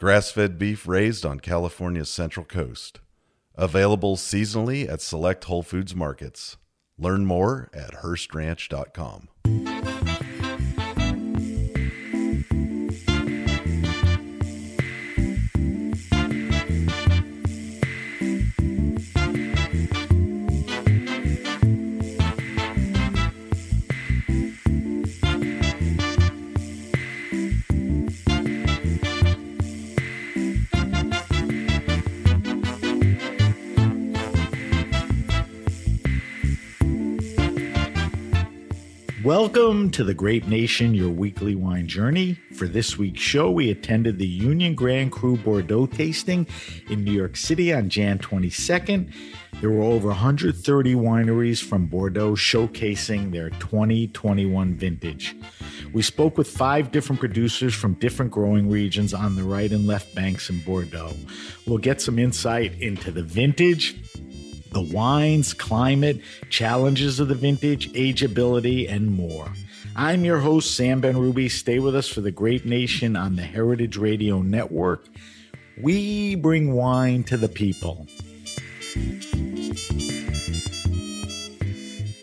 grass fed beef raised on California's Central Coast. Available seasonally at select Whole Foods markets. Learn more at HearstRanch.com. Welcome to the Grape Nation, your weekly wine journey. For this week's show, we attended the Union Grand Cru Bordeaux tasting in New York City on Jan 22nd. There were over 130 wineries from Bordeaux showcasing their 2021 vintage. We spoke with five different producers from different growing regions on the right and left banks in Bordeaux. We'll get some insight into the vintage, the wines, climate, challenges of the vintage, ageability, and more. I'm your host, Sam Ben Ruby. Stay with us for the Grape Nation on the Heritage Radio Network. We bring wine to the people.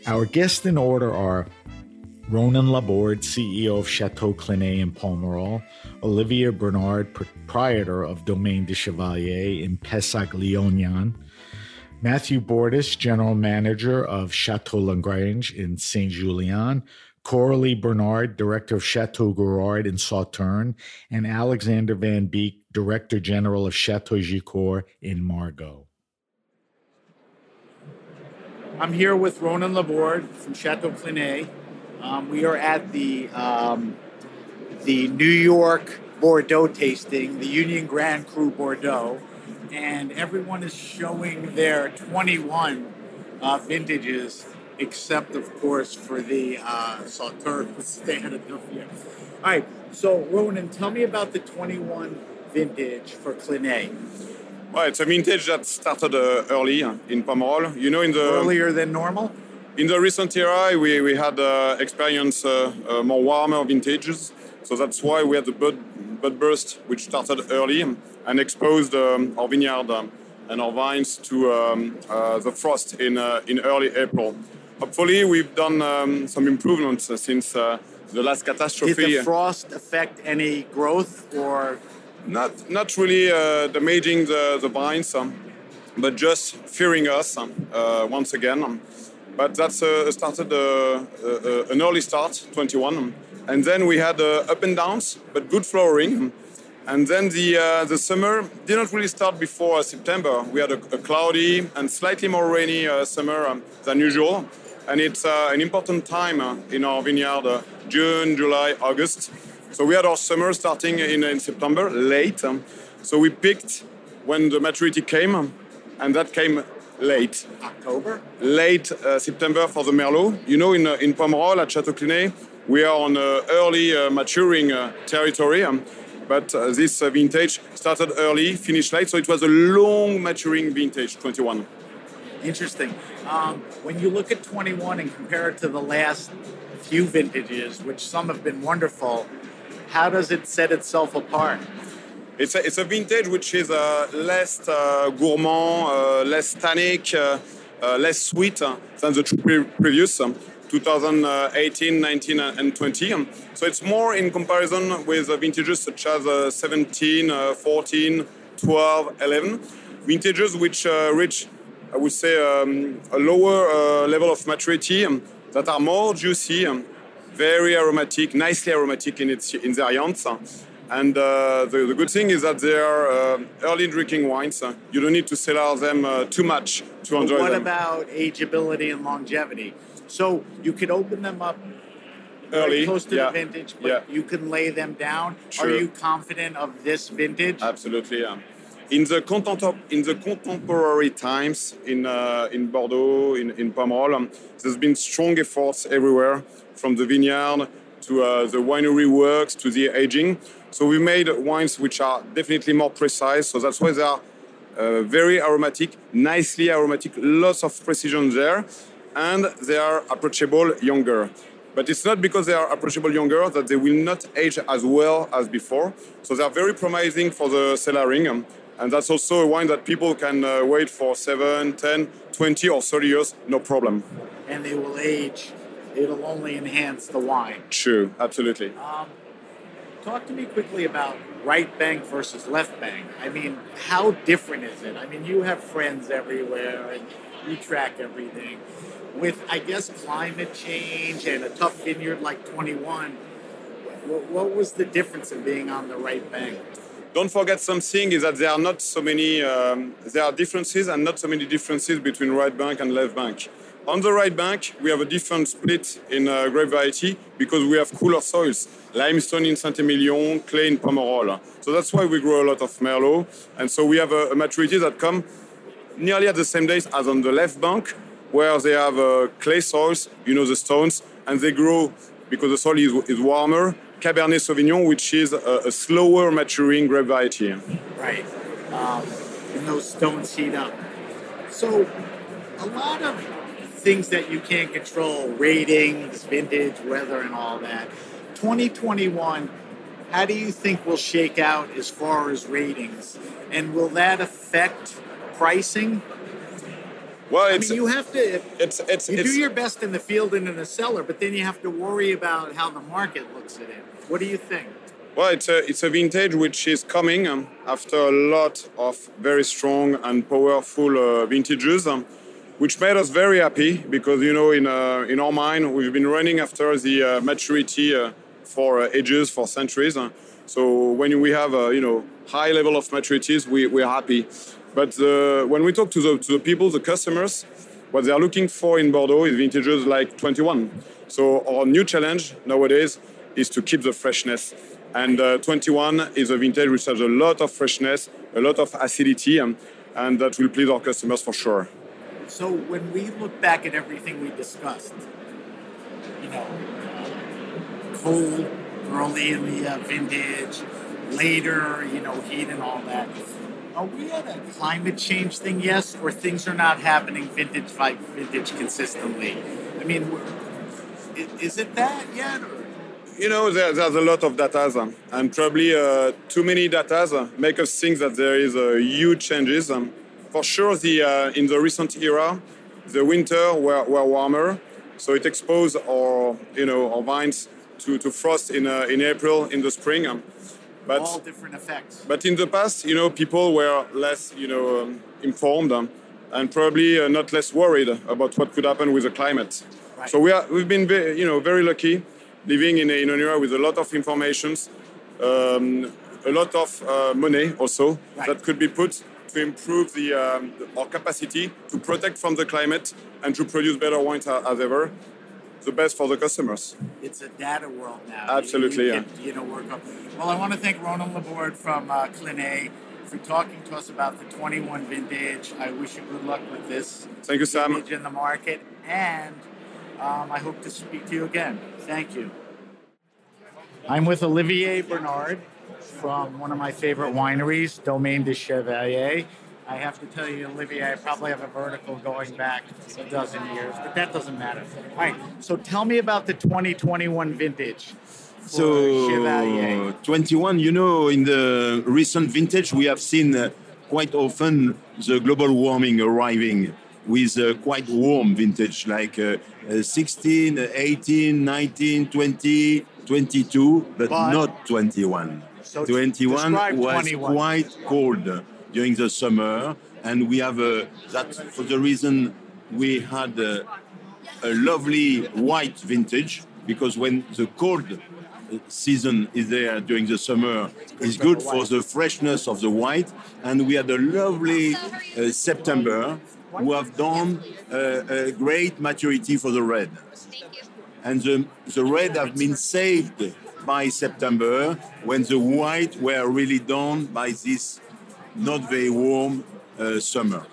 Our guests in order are Ronan Laborde, CEO of Chateau Clinet in Pomerol, Olivier Bernard, proprietor of Domaine de Chevalier in Pessac Léognan, Matthew Bordes, General Manager of Chateau Lagrange in Saint Julien, Coralie Bernard, Director of Chateau Girard in Sauternes, and Alexander Van Beek, Director General of Chateau Giscours in Margaux. I'm here with Ronan Laborde from Chateau Clinet. Um, we are at the um, the New York Bordeaux tasting, the Union Grand Cru Bordeaux and everyone is showing their 21 uh, vintages, except of course for the uh, Sauternes standard. All right, so Ronan, tell me about the 21 vintage for Clinet. Well, it's a vintage that started uh, early in Pomerol. You know, in the earlier than normal. In the recent era, we, we had uh, experienced uh, uh, more warmer vintages, so that's why we had the bud, bud burst, which started early and exposed um, our vineyard um, and our vines to um, uh, the frost in, uh, in early April. Hopefully, we've done um, some improvements uh, since uh, the last catastrophe. Did the frost affect any growth or? Not, not really uh, damaging the, the vines, um, but just fearing us uh, once again. but that's started an early start, 21. And then we had up and downs, but good flowering. And then the, uh, the summer didn't really start before uh, September. We had a, a, cloudy and slightly more rainy uh, summer um, than usual. And it's uh, an important time uh, in our vineyard, uh, June, July, August. So we had our summer starting in, in September, late. Um, so we picked when the maturity came, um, and that came late. October? Late September for the Merlot. You know, in, in Pomerol at Chateau Clinet, we are on an early maturing territory. Um, but uh, this uh, vintage started early, finished late, so it was a long maturing vintage, 21. Interesting. Um, when you look at 21 and compare it to the last few vintages, which some have been wonderful, how does it set itself apart? It's a, it's a vintage which is uh, less uh, gourmand, uh, less tannic, uh, uh, less sweet uh, than the pre- previous. Um, 2018, 19, and 20. Um, so it's more in comparison with vintages such as 17, 14, 12, 11. Vintages which reach, I would say, um, a lower level of maturity um, that are more juicy, um, very aromatic, nicely aromatic in, its, in their yarns. And uh, the, the, good thing is that they are uh, early drinking wines. Uh, you don't need to cellar them uh, too much to enjoy what them. What about ageability and longevity? So you could open them up early, close to yeah. the vintage, but yeah. you can lay them down. Sure. Are you confident of this vintage? Absolutely, yeah. In the, in the contemporary times in, uh, in Bordeaux, in, in Pomerol, um, there's been strong efforts everywhere, from the vineyard to uh, the winery works to the aging. So we made wines which are definitely more precise. So that's why they are uh, very aromatic, nicely aromatic, lots of precision there, and they are approachable younger. But it's not because they are approachable younger that they will not age as well as before. So they are very promising for the cellaring. Um, and that's also a wine that people can uh, wait for 7, 10, 20, or 30 years, no problem. And they will age. It'll only enhance the wine. True, absolutely. Um, talk to me quickly about right bank versus left bank. I mean, how different is it? I mean, you have friends everywhere and you track everything. With, I guess, climate change and a tough vineyard like 21, what was the difference in being on the right bank? Don't forget something is that there are not so many, um, there are differences and not so many differences between right bank and left bank. On the right bank, we have a different split in uh, grape variety because we have cooler soils, limestone in Saint-Emilion, clay in Pomerol. So that's why we grow a lot of Merlot. And so we have a, a maturity that come nearly at the same days as on the left bank, where they have uh, clay soils, you know, the stones, and they grow because the soil is, is warmer. Cabernet Sauvignon, which is a, a slower maturing grape variety. Right. Um, and those stones heat up. So a lot of things that you can't control, ratings, vintage, weather, and all that. 2021, how do you think will shake out as far as ratings? And will that affect pricing? Well, I mean, you have to. It's it's you it's, do your best in the field and in the cellar, but then you have to worry about how the market looks at it. What do you think? Well, it's a it's a vintage which is coming um, after a lot of very strong and powerful uh, vintages. Um, which made us very happy because you know in uh, in our mind we've been running after the uh, maturity uh, for uh, ages for centuries. so when we have a you know high level of maturities, we we're happy. But when we talk to the to the people, the customers, what they are looking for in Bordeaux is vintages like 21. So our new challenge nowadays is to keep the freshness. And uh, 21 is a vintage which has a lot of freshness, a lot of acidity, um, and that will please our customers for sure. So when we look back at everything we discussed, you know, cold early in the uh, vintage, later, you know, heat and all that. Are we at a climate change thing, yes, or things are not happening vintage by vintage consistently? I mean, is it that yet? Or? You know, there, there's a lot of data, and probably uh, too many data make us think that there is a huge changes. Um, for sure, the uh, in the recent era, the winter were, were warmer, so it exposed our you know our vines to, to frost in uh, in April in the spring. Um, but all different effects. But in the past, you know, people were less you know um, informed um, and probably uh, not less worried about what could happen with the climate. Right. So we are we've been very, you know very lucky living in, a, in an era with a lot of informations. Um, a lot of uh, money also right. that could be put to improve the, um, our capacity to protect from the climate and to produce better wines as ever. The best for the customers. It's a data world now. Absolutely, you, you yeah. Can, you know, work up. Well, I want to thank Ronan Laborde from uh, Clinet for talking to us about the 21 vintage. I wish you good luck with this. Thank you, Sam. Vintage in the market, and um, I hope to speak to you again. Thank you. I'm with Olivier Bernard from one of my favorite wineries, Domaine de Chevalier. I have to tell you, Olivier, I probably have a vertical going back a dozen years, but that doesn't matter. All right, so tell me about the 2021 vintage. So Chevalier. 21, you know, in the recent vintage, we have seen uh, quite often the global warming arriving with uh, quite warm vintage like uh, uh, 16, uh, 18, 19, 20, 22, but, But- not 21. So 21 was 21. quite cold during the summer, and we have uh, that for the reason we had uh, a lovely white vintage because when the cold season is there during the summer is good for the freshness of the white. And we had a lovely uh, september who have done uh, a great maturity for the red. And the, the red have been saved by september when the white were really done by this not very warm uh, summer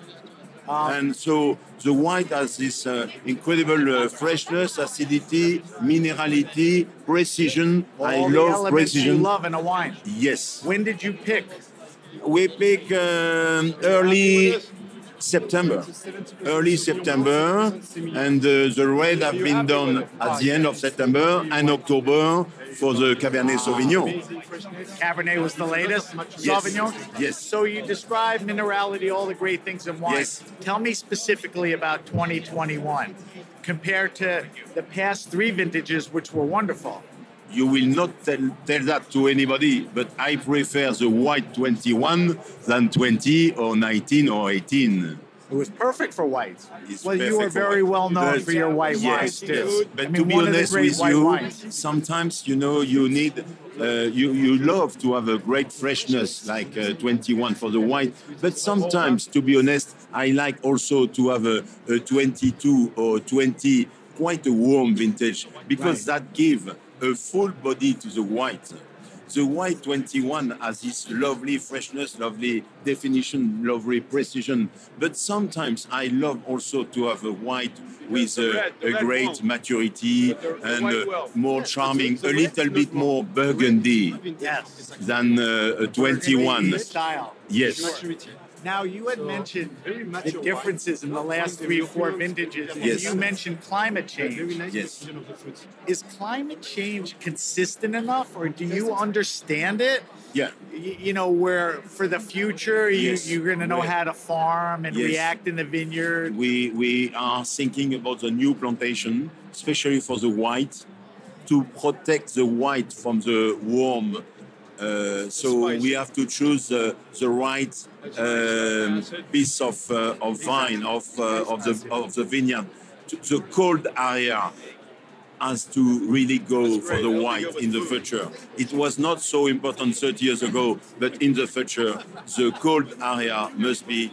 and so the white has this uh, incredible uh, freshness, acidity, minerality, precision. I love elements you love in a wine. Yes. When did you pick? We pick um, early September. Early September, and uh, the red have been done at the end of September and October for the Cabernet Sauvignon. Cabernet was the latest. Yes. Sauvignon. Yes. So you describe minerality, all the great things in wine. Yes. Tell me specifically about 2021 compared to the past three vintages, which were wonderful. You will not tell, tell that to anybody, but I prefer the white 21 than 20 or 19 or 18. It was perfect for whites. It's well, you are very well known for your white yes, wines too. yes. But I mean, to be one of the honest with you, wines. sometimes you know you need uh, you you love to have a great freshness like uh, 21 for the white. But sometimes, to be honest, I like also to have a, a 22 or 20 quite a warm vintage because that give a full body to the white. The white 21 has this lovely freshness, lovely definition, lovely precision. But sometimes I love also to have a white with a, a great maturity and uh, more charming, a little bit more burgundy Yes. than uh, a 21. Style. Yes. Now you had mentioned the differences in the last three, or four vintages. and Yes. You mentioned climate change. Yes. Is climate change consistent enough, or do you understand it? Yeah. You know, where for the future you, Yes. you're going to know how to farm and Yes. react in the vineyard. we we are thinking about the new plantation, especially for the white, to protect the white from the warm. Uh, so we have to choose uh, the right um, piece of uh, of vine of uh, of the of the vineyard. The cold area has to really go for the white in the future. It was not so important 30 years ago, but in the future, the cold area must be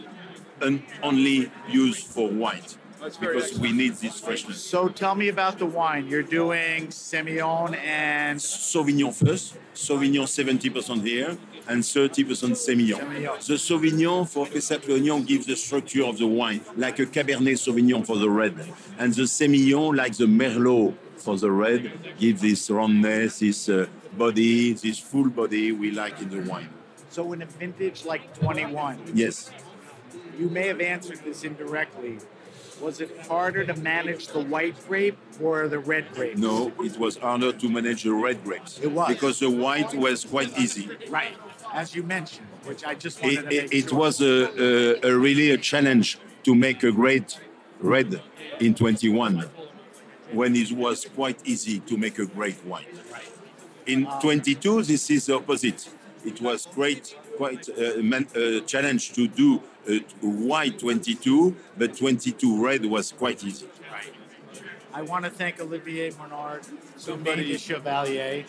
only used for white because we need this freshness. So tell me about the wine. You're doing Semillon and Sauvignon first, Sauvignon 70% here and 30% Semillon. Semillon. The Sauvignon for Sauvignon gives the structure of the wine, like a Cabernet Sauvignon for the red. And the Semillon, like the Merlot for the red, gives this roundness, this uh, body, this full body we like in the wine. so in a vintage like 21, Yes. you may have answered this indirectly. Was it harder to manage the white grape or the red grape? No, it was harder to manage the red grapes. It was. Because the white was quite easy. Right, as you mentioned, which I just wanted It, to make it, sure. was a, a, a really a challenge to make a great red in 21 when it was quite easy to make a great white. In 22, this is the opposite. It was great, quite a man, a challenge to do a white 22, but 22 red was quite easy. I want to thank Olivier Bernard, Somebody de Chevalier,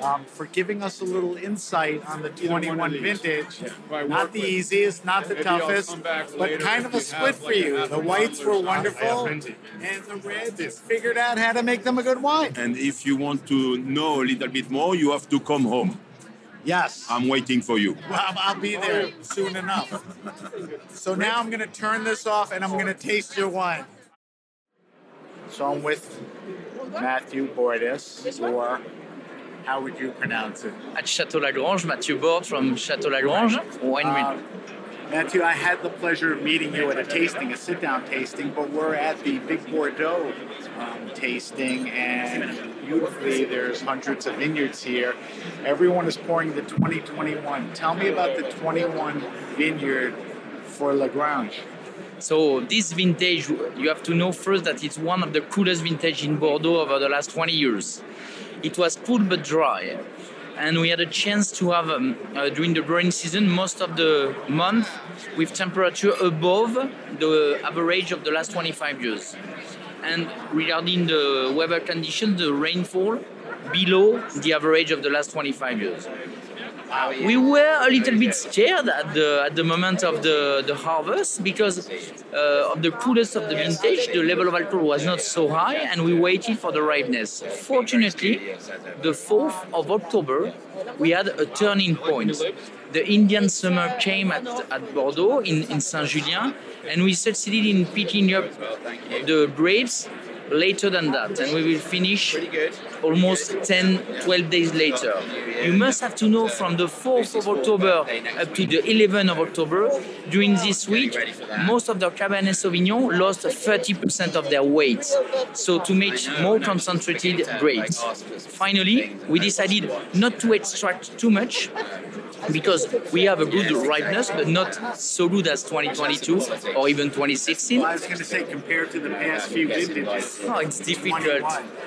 um, for giving us a little insight on the 21 vintage. Not the easiest, not the toughest, but kind of a split for you. The whites were wonderful, and the reds figured out how to make them a good wine. And if you want to know a little bit more, you have to come home. Yes. I'm waiting for you. Well, I'll be there soon enough. So now I'm going to turn this off and I'm going to taste your wine. So I'm with Matthew Bordes, or how would you pronounce it? at Château Lagrange, Matthew Bord from Château Lagrange, wine Uh, Matthew, I had the pleasure of meeting you at a tasting, a sit down tasting, but we're at the Big Bordeaux um, tasting, and beautifully, there's hundreds of vineyards here. Everyone is pouring the 2021. Tell me about the 21 vineyard for Lagrange. So this vintage, you have to know first that it's one of the coolest vintage in Bordeaux over the last 20 years. It was cool but dry and we had a chance to have um, uh, during the growing season most of the month with temperature above the average of the last 25 years. And regarding the weather conditions, the rainfall below the average of the last 25 years. We were a little bit scared at the at the moment of the, the harvest because uh, of the coolest of the vintage, the level of alcohol was not so high, and we waited for the ripeness. Fortunately, the 4th of October, we had a turning point. The Indian summer came at, at Bordeaux in, in Saint Julien, and we succeeded in picking up the grapes later than that, and we will finish almost 10, 12 days later. You must have to know from the 4th of October up to the 11th of October, during this week, most of the Cabernet Sauvignon lost 30% of their weight. So to make more concentrated grapes. Finally, we decided not to extract too much because we have a good ripeness, but not so good as 2022 or even 2016. Well, I was going to say, compared to the past few vintages, oh, it's difficult.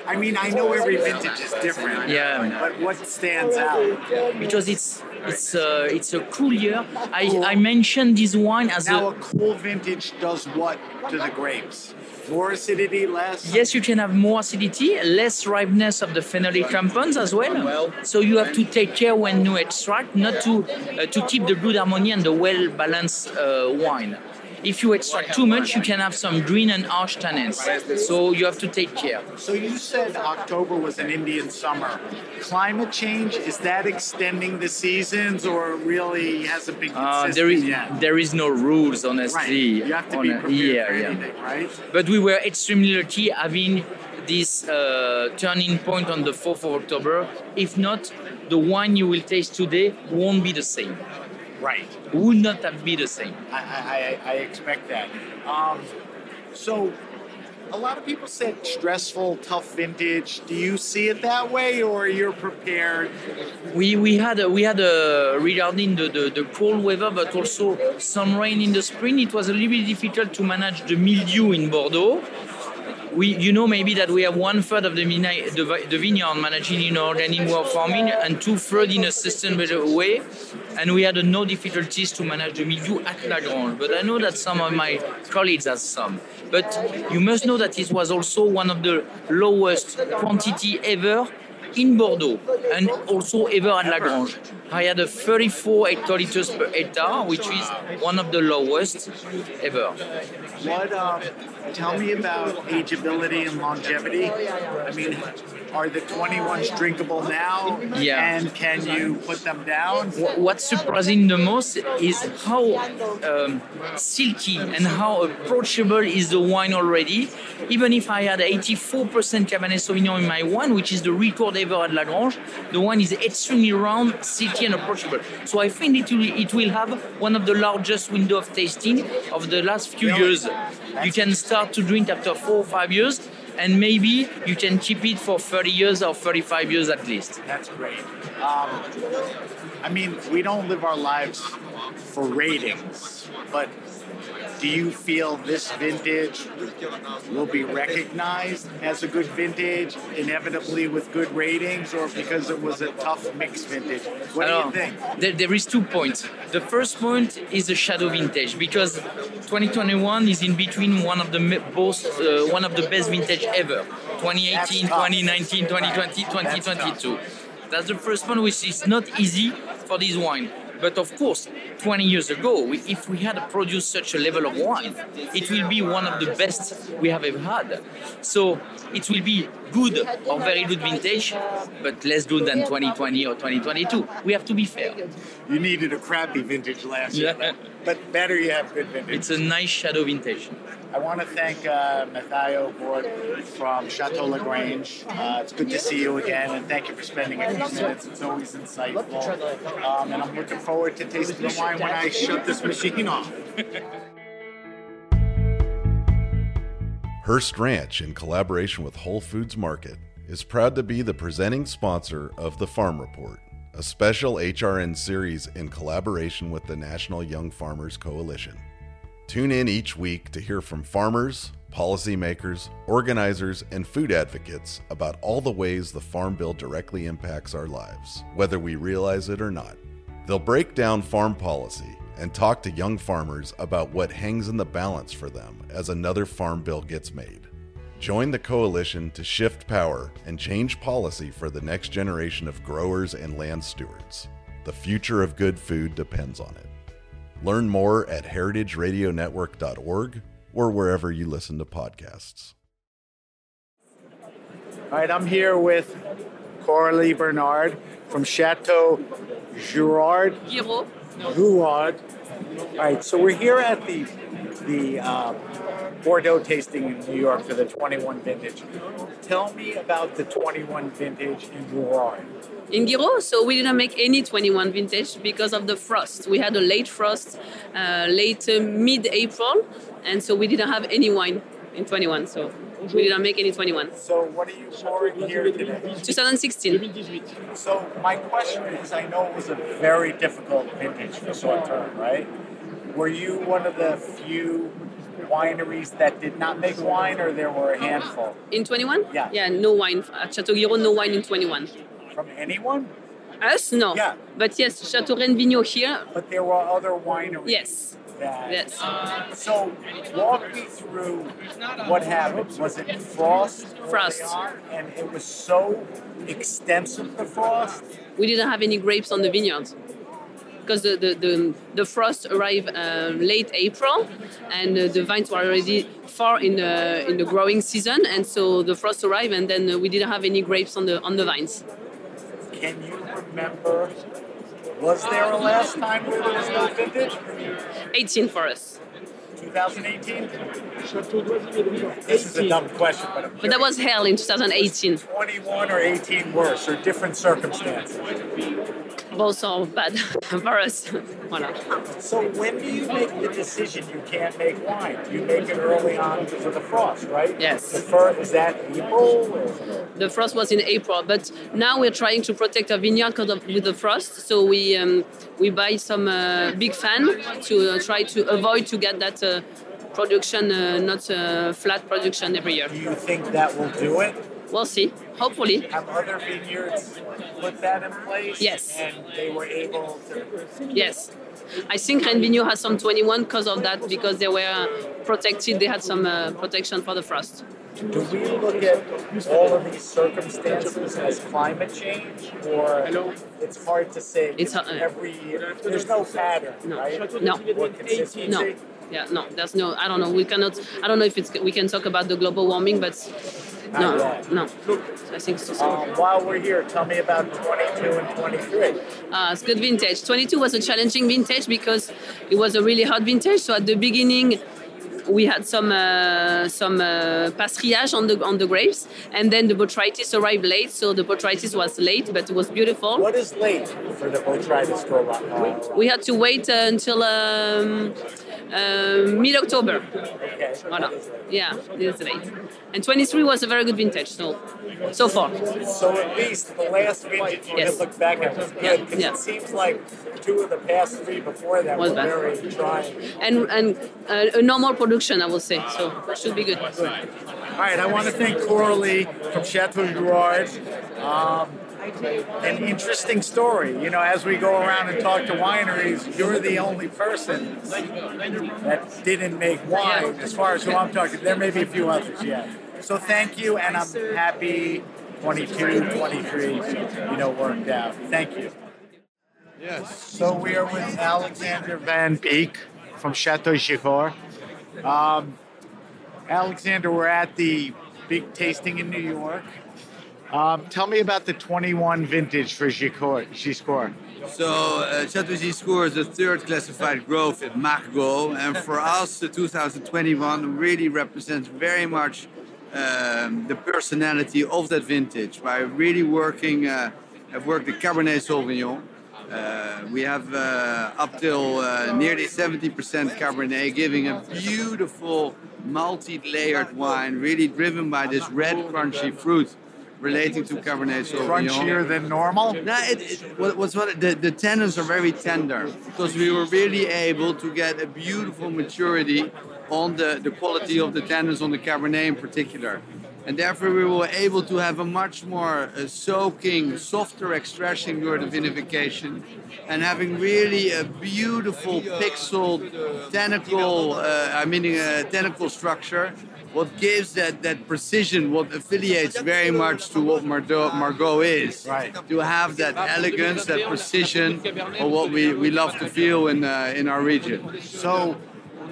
I mean, I know every vintage is different. Yeah. But what stands out? Because it's it's uh, it's a cool year. I, I mentioned this wine as now a a cool vintage does what to the grapes? More acidity, less. Yes, you can have more acidity, less ripeness of the phenolic compounds as well. So you have to take care when you extract, not to uh, to keep the good harmony and the well balanced uh, wine. If you extract too much, you can have some green and harsh tannins. So you have to take care. So you said October was an Indian summer. Climate change is that extending the seasons, or really hasn't been consistent Uh, there is yet? there is no rules, honestly. Right. You have to on be a- prepared yeah, for yeah. right? But we were extremely lucky having this uh, turning point on the 4th of October. If not, the wine you will taste today won't be the same. Right. Would not have been the same. I, I, I expect that. Um, so, a lot of people said stressful, tough vintage. Do you see it that way, or you're prepared? We, we had a, we had a, regarding the, the, the cold weather, but also some rain in the spring. It was a little bit difficult to manage the mildew in Bordeaux. We, you know, maybe that we have one third of the, vine- the, the vineyard managing in organic of farming and two thirds in a sustainable way. And we had no difficulties to manage the mildew at Lagrange. But I know that some of my colleagues have some. But you must know that it was also one of the lowest quantity ever in Bordeaux and also ever at Lagrange. I had a 34 hectoliters per hectare, which is one of the lowest ever. What? Um, tell me about ageability and longevity. I mean, are the 21s drinkable now? Yeah. And can you put them down? Wh- What's surprising the most is how um, silky and how approachable is the wine already. Even if I had 84% Cabernet Sauvignon in my wine, which is the record ever at Lagrange, the one is extremely round, silky, and approachable. So I think it will, it will have one of the largest window of tasting of the last few years. You can start to drink after four or five years, and maybe you can keep it for 30 years or 35 years at least. That's great. Um, I mean, we don't live our lives for ratings, but do you feel this vintage will be recognized as a good vintage, inevitably with good ratings, or because it was a tough mix vintage? What do you think? There, there is two points. The first point is a shadow vintage because 2021 is in between one of the both uh, one of the best vintage ever. 2018, 2019, 2020, 2022. That's the first one, which is not easy for this wine. But of course, 20 years ago, we, if we had produced such a level of wine, it will be one of the best we have ever had. So it will be good or very good vintage, but less good than 2020 or 2022. We have to be fair. You needed a crappy vintage last year, but better you have good vintage. It's a nice shadow vintage. I want to thank uh, Mathaio Bord from Chateau Lagrange. Uh, it's good to see you again, and thank you for spending a few minutes. It's always insightful. Um, and I'm looking forward to tasting the wine when I shut this machine off. Hearst Ranch, in collaboration with Whole Foods Market, is proud to be the presenting sponsor of the Farm Report, a special HRN series in collaboration with the National Young Farmers Coalition. Tune in each week to hear from farmers, policymakers, organizers, and food advocates about all the ways the Farm Bill directly impacts our lives, whether we realize it or not. They'll break down farm policy and talk to young farmers about what hangs in the balance for them as another farm bill gets made. Join the coalition to shift power and change policy for the next generation of growers and land stewards. The future of good food depends on it. Learn more at heritageradionetwork.org or wherever you listen to podcasts. All right, I'm here with Coralie Bernard from Chateau Girard. Giraud. Girard. All right, so we're here at the the uh, Bordeaux tasting in New York for the 21 vintage. Tell me about the 21 vintage in Girard. In Giraud, so we didn't make any 21 vintage because of the frost. We had a late frost, uh, late uh, mid-April, and so we didn't have any wine in 21. So we didn't make any 21. So what are you pouring here today? 2016. So my question is, I know it was a very difficult vintage for Sauternes, right? Were you one of the few wineries that did not make wine, or there were a handful? In 21? Yeah. Yeah, no wine. At Chateau Giraud, no wine in 21. From anyone? Us, no. Yeah. But yes, Chateau Rennes here, But there were other wineries. yes. That, Yes. So walk me through what happened. Was it frost? Frost. And it was so extensive, the frost? we didn't have any grapes on the vineyards because the, the, the, the frost arrived uh, late April and uh, the vines were already far in the, in the growing season and so the frost arrived and then uh, we didn't have any grapes on the, on the vines. Can you remember? Was there a last time where there was no vintage? 18 for us. 2018? This is a dumb question, but I'm But that was hell in 2018. 21 or 18 worse or different circumstances. Are bad for us. Voilà. So when do you make the decision you can't make wine? You make it early on because of the frost, right? Yes. The fir- is that April? Or? The frost was in April, but now we're trying to protect our vineyard with the frost. So we um, we buy some uh, big fan to uh, try to avoid to get that uh, production, uh, not uh, flat production every year. Do you think that will do it? We'll see. Hopefully, Have other vineyards put that in place? Yes. And they were able to. yes. I think Rayne Vigneau has some 21 because of that, because they were protected. They had some uh, protection for the frost. Do we look at all of these circumstances as climate change, or it's hard to say? It's, uh, every year. There's no pattern, No. right? No. No. Yeah, no, there's no. I don't know. We cannot. I don't know if it's. We can talk about the global warming, but no, yet. no. I think so. Um, while we're here, tell me about 22 and 23. Uh, it's good vintage. 22 was a challenging vintage because it was a really hot vintage. So at the beginning, we had some uh, some uh, passerillage on the on the grapes, and then the botrytis arrived late. So the botrytis was late, but it was beautiful. What is late for the botrytis to arrive? We had to wait uh, until um, uh, mid October. Okay. Voilà. Yeah, it's late. And 23 was a very good vintage. So so far. So at least the last vintage you Yes. can look back at was good because yeah. it seems like two of the past three before that Was were bad. very trying. And and uh, a normal production, I would say. So it should be good. All right, I want to thank Coralie from Chateau Girard. Um, an interesting story. You know, as we go around and talk to wineries, you're the only person that didn't make wine, as far as who I'm talking. There may be a few others, yeah. So thank you, and I'm happy 22, 23, you know, worked out. Thank you. Yes. So we are with Alexander Van Beek from Chateau Girard. Um, Alexander, we're at the big tasting in New York. Um, tell me about the 21 vintage for. Giscours. So uh, Chateau Giscours is the third classified grove in Margaux, and for us, the 2021 really represents very much um, the personality of that vintage by really working. Uh, I've worked the Cabernet Sauvignon. Uh, we have uh, up till uh, nearly 70% Cabernet, giving a beautiful multi-layered wine, really driven by this red crunchy fruit relating to Cabernet Sauvignon. Crunchier than normal. No, it, it what, what's what the, the tannins are very tender because we were really able to get a beautiful maturity on the, the quality of the tannins on the Cabernet in particular. And therefore, we were able to have a much more uh, soaking, softer extraction during the vinification, and having really a beautiful pixel tentacle, uh, I mean, uh, tentacle structure. What gives that, that precision, what affiliates very much to what Margot, Margaux is. Right. To have that elegance, that precision, or what we, we love to feel in, uh, in our region. So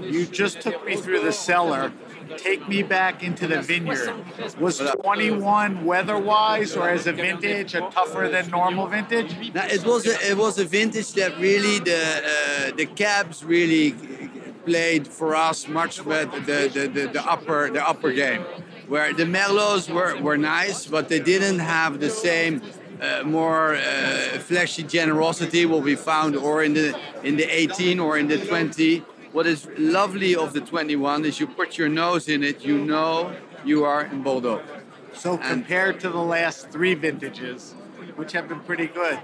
you just took me through the cellar. Take me back into the vineyard. Was 21 weather-wise or as a vintage a tougher than normal vintage? Now, it was a, it was a vintage that really the uh, the cabs really played for us much better the, the, the, the upper the upper game, where the Merlots were, were nice, but they didn't have the same uh, more uh, fleshy generosity what we found or in the in the 18 or in the 20. What is lovely of the 21 is you put your nose in it, you know you are in Bordeaux. So compared to the last three vintages, which have been pretty good,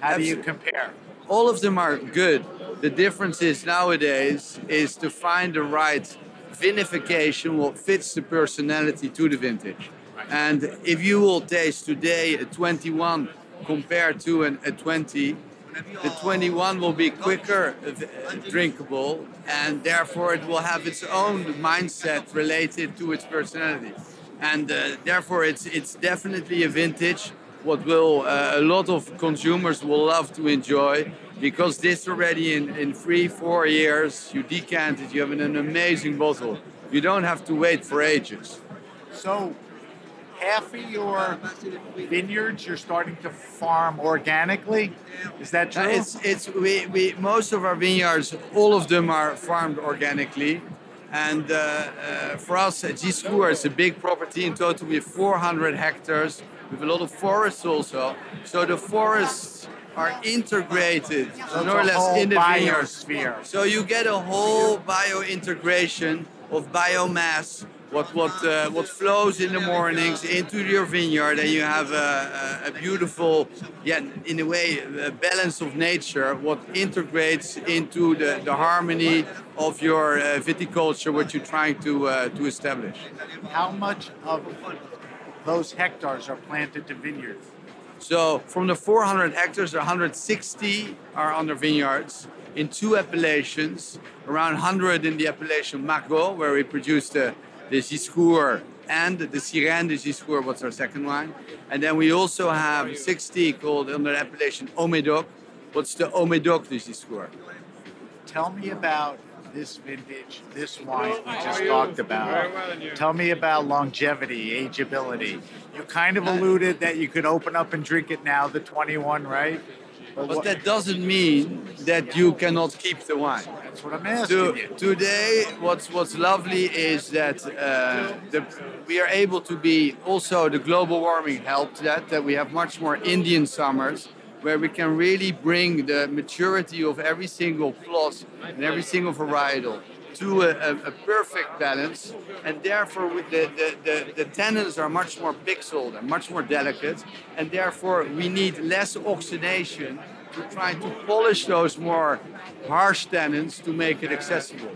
how do you compare? all of them are good. The difference is nowadays is to find the right vinification what fits the personality to the vintage. And if you will taste today a 21 compared to an, a 20, the 21 will be quicker drinkable and therefore it will have its own mindset related to its personality. And uh, therefore it's, it's definitely a vintage what will uh, a lot of consumers will love to enjoy because this already in, in three four years you decant it you have an amazing bottle. You don't have to wait for ages. So half of your vineyards you're starting to farm organically. Is that Uh, true? it's it's we, we most of our vineyards all of them are farmed organically. And uh, uh, for us at Giscours it's a big property. In total we have 400 hectares. With a lot of forests also. So the forests are integrated So more or less in the biosphere. So you get a whole bio integration of biomass, what what uh, what flows in the mornings into your vineyard, and you have a, a, a beautiful, yeah, in a way, a balance of nature, what integrates into the, the harmony of your uh, viticulture, what you're trying to uh, to establish. How much of those hectares are planted to vineyards? So from the 400 hectares, 160 are under vineyards in two appellations, around 100 in the appellation Margaux, where we produce the, the Giscours and the Sirène de Giscours, what's our second wine. And then we also have 60 called under the appellation Haut-Médoc. What's the Haut-Médoc de Giscours? Tell me about this vintage, this wine we just talked about. Tell me about longevity, ageability. You kind of alluded that you could open up and drink it now, the 21, right? But But that doesn't mean that you cannot keep the wine. that's what I'm asking To, you. today, what's what's lovely is that uh, the, we are able to be also the global warming helped that that we have much more Indian summers where we can really bring the maturity of every single plot and every single varietal to a, a, a perfect balance, and therefore the, the, the, the tannins are much more pixeled and much more delicate, and therefore we need less oxidation to try to polish those more harsh tannins to make it accessible.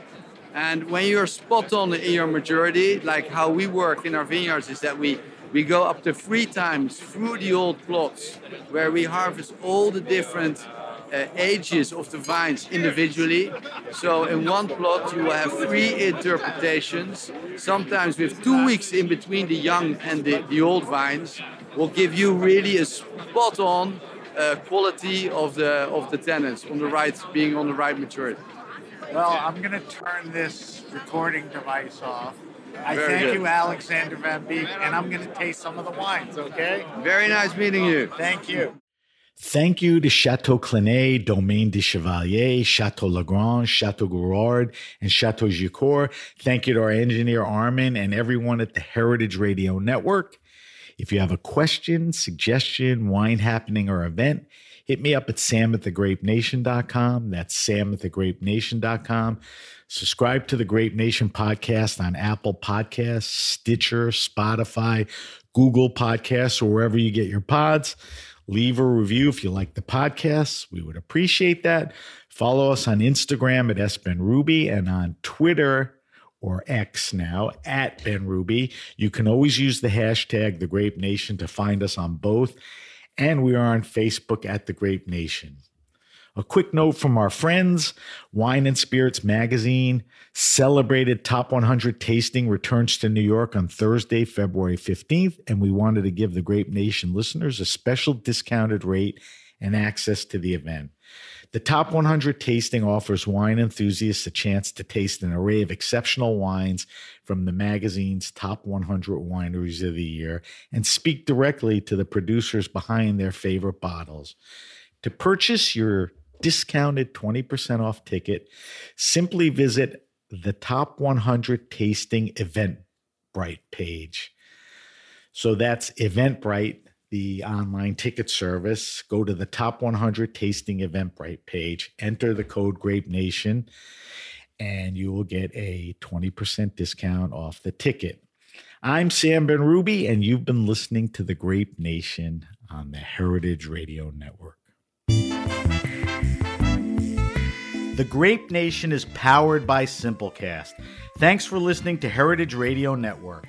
And when you're spot on in your maturity, like how we work in our vineyards, is that we we go up to three times through the old plots where we harvest all the different uh, ages of the vines individually. So in one plot you will have three interpretations, sometimes with two weeks in between the young and the, the old vines, will give you really a spot on uh, quality of the of the tenants on the right being on the right maturity. Well, I'm going to turn this recording device off. I Very thank good. you, Alexander Van Beek, and I'm going to taste some of the wines, okay? Very nice meeting you. Thank you. Thank you to Chateau Clinet, Domaine de Chevalier, Chateau Lagrange, Chateau Guiraud, and Chateau Giscours. Thank you to our engineer Armin and everyone at the Heritage Radio Network. If you have a question, suggestion, wine happening, or event, hit me up at sam at thegrapenation.com. That's sam at thegrapenation.com. Subscribe to the Grape Nation podcast on Apple Podcasts, Stitcher, Spotify, Google Podcasts, or wherever you get your pods. Leave a review if you like the podcast. We would appreciate that. Follow us on Instagram at SBenRuby and on Twitter or X now at Ben Ruby. You can always use the hashtag The Grape Nation to find us on both. And we are on Facebook at The Grape Nation. A quick note from our friends Wine and Spirits Magazine celebrated Top 100 Tasting returns to New York on Thursday, February 15th, and we wanted to give the Grape Nation listeners a special discounted rate and access to the event. The Top 100 Tasting offers wine enthusiasts a chance to taste an array of exceptional wines from the magazine's top 100 wineries of the year and speak directly to the producers behind their favorite bottles. To purchase your discounted 20% off ticket, simply visit the Top 100 Tasting Eventbrite page. So that's Eventbrite the online ticket service, go to the top 100 tasting Eventbrite page, enter the code Grape Nation, and you will get a 20% discount off the ticket. I'm Sam Benrubi, and you've been listening to the Grape Nation on the Heritage Radio Network. The Grape Nation is powered by Simplecast. Thanks for listening to Heritage Radio Network,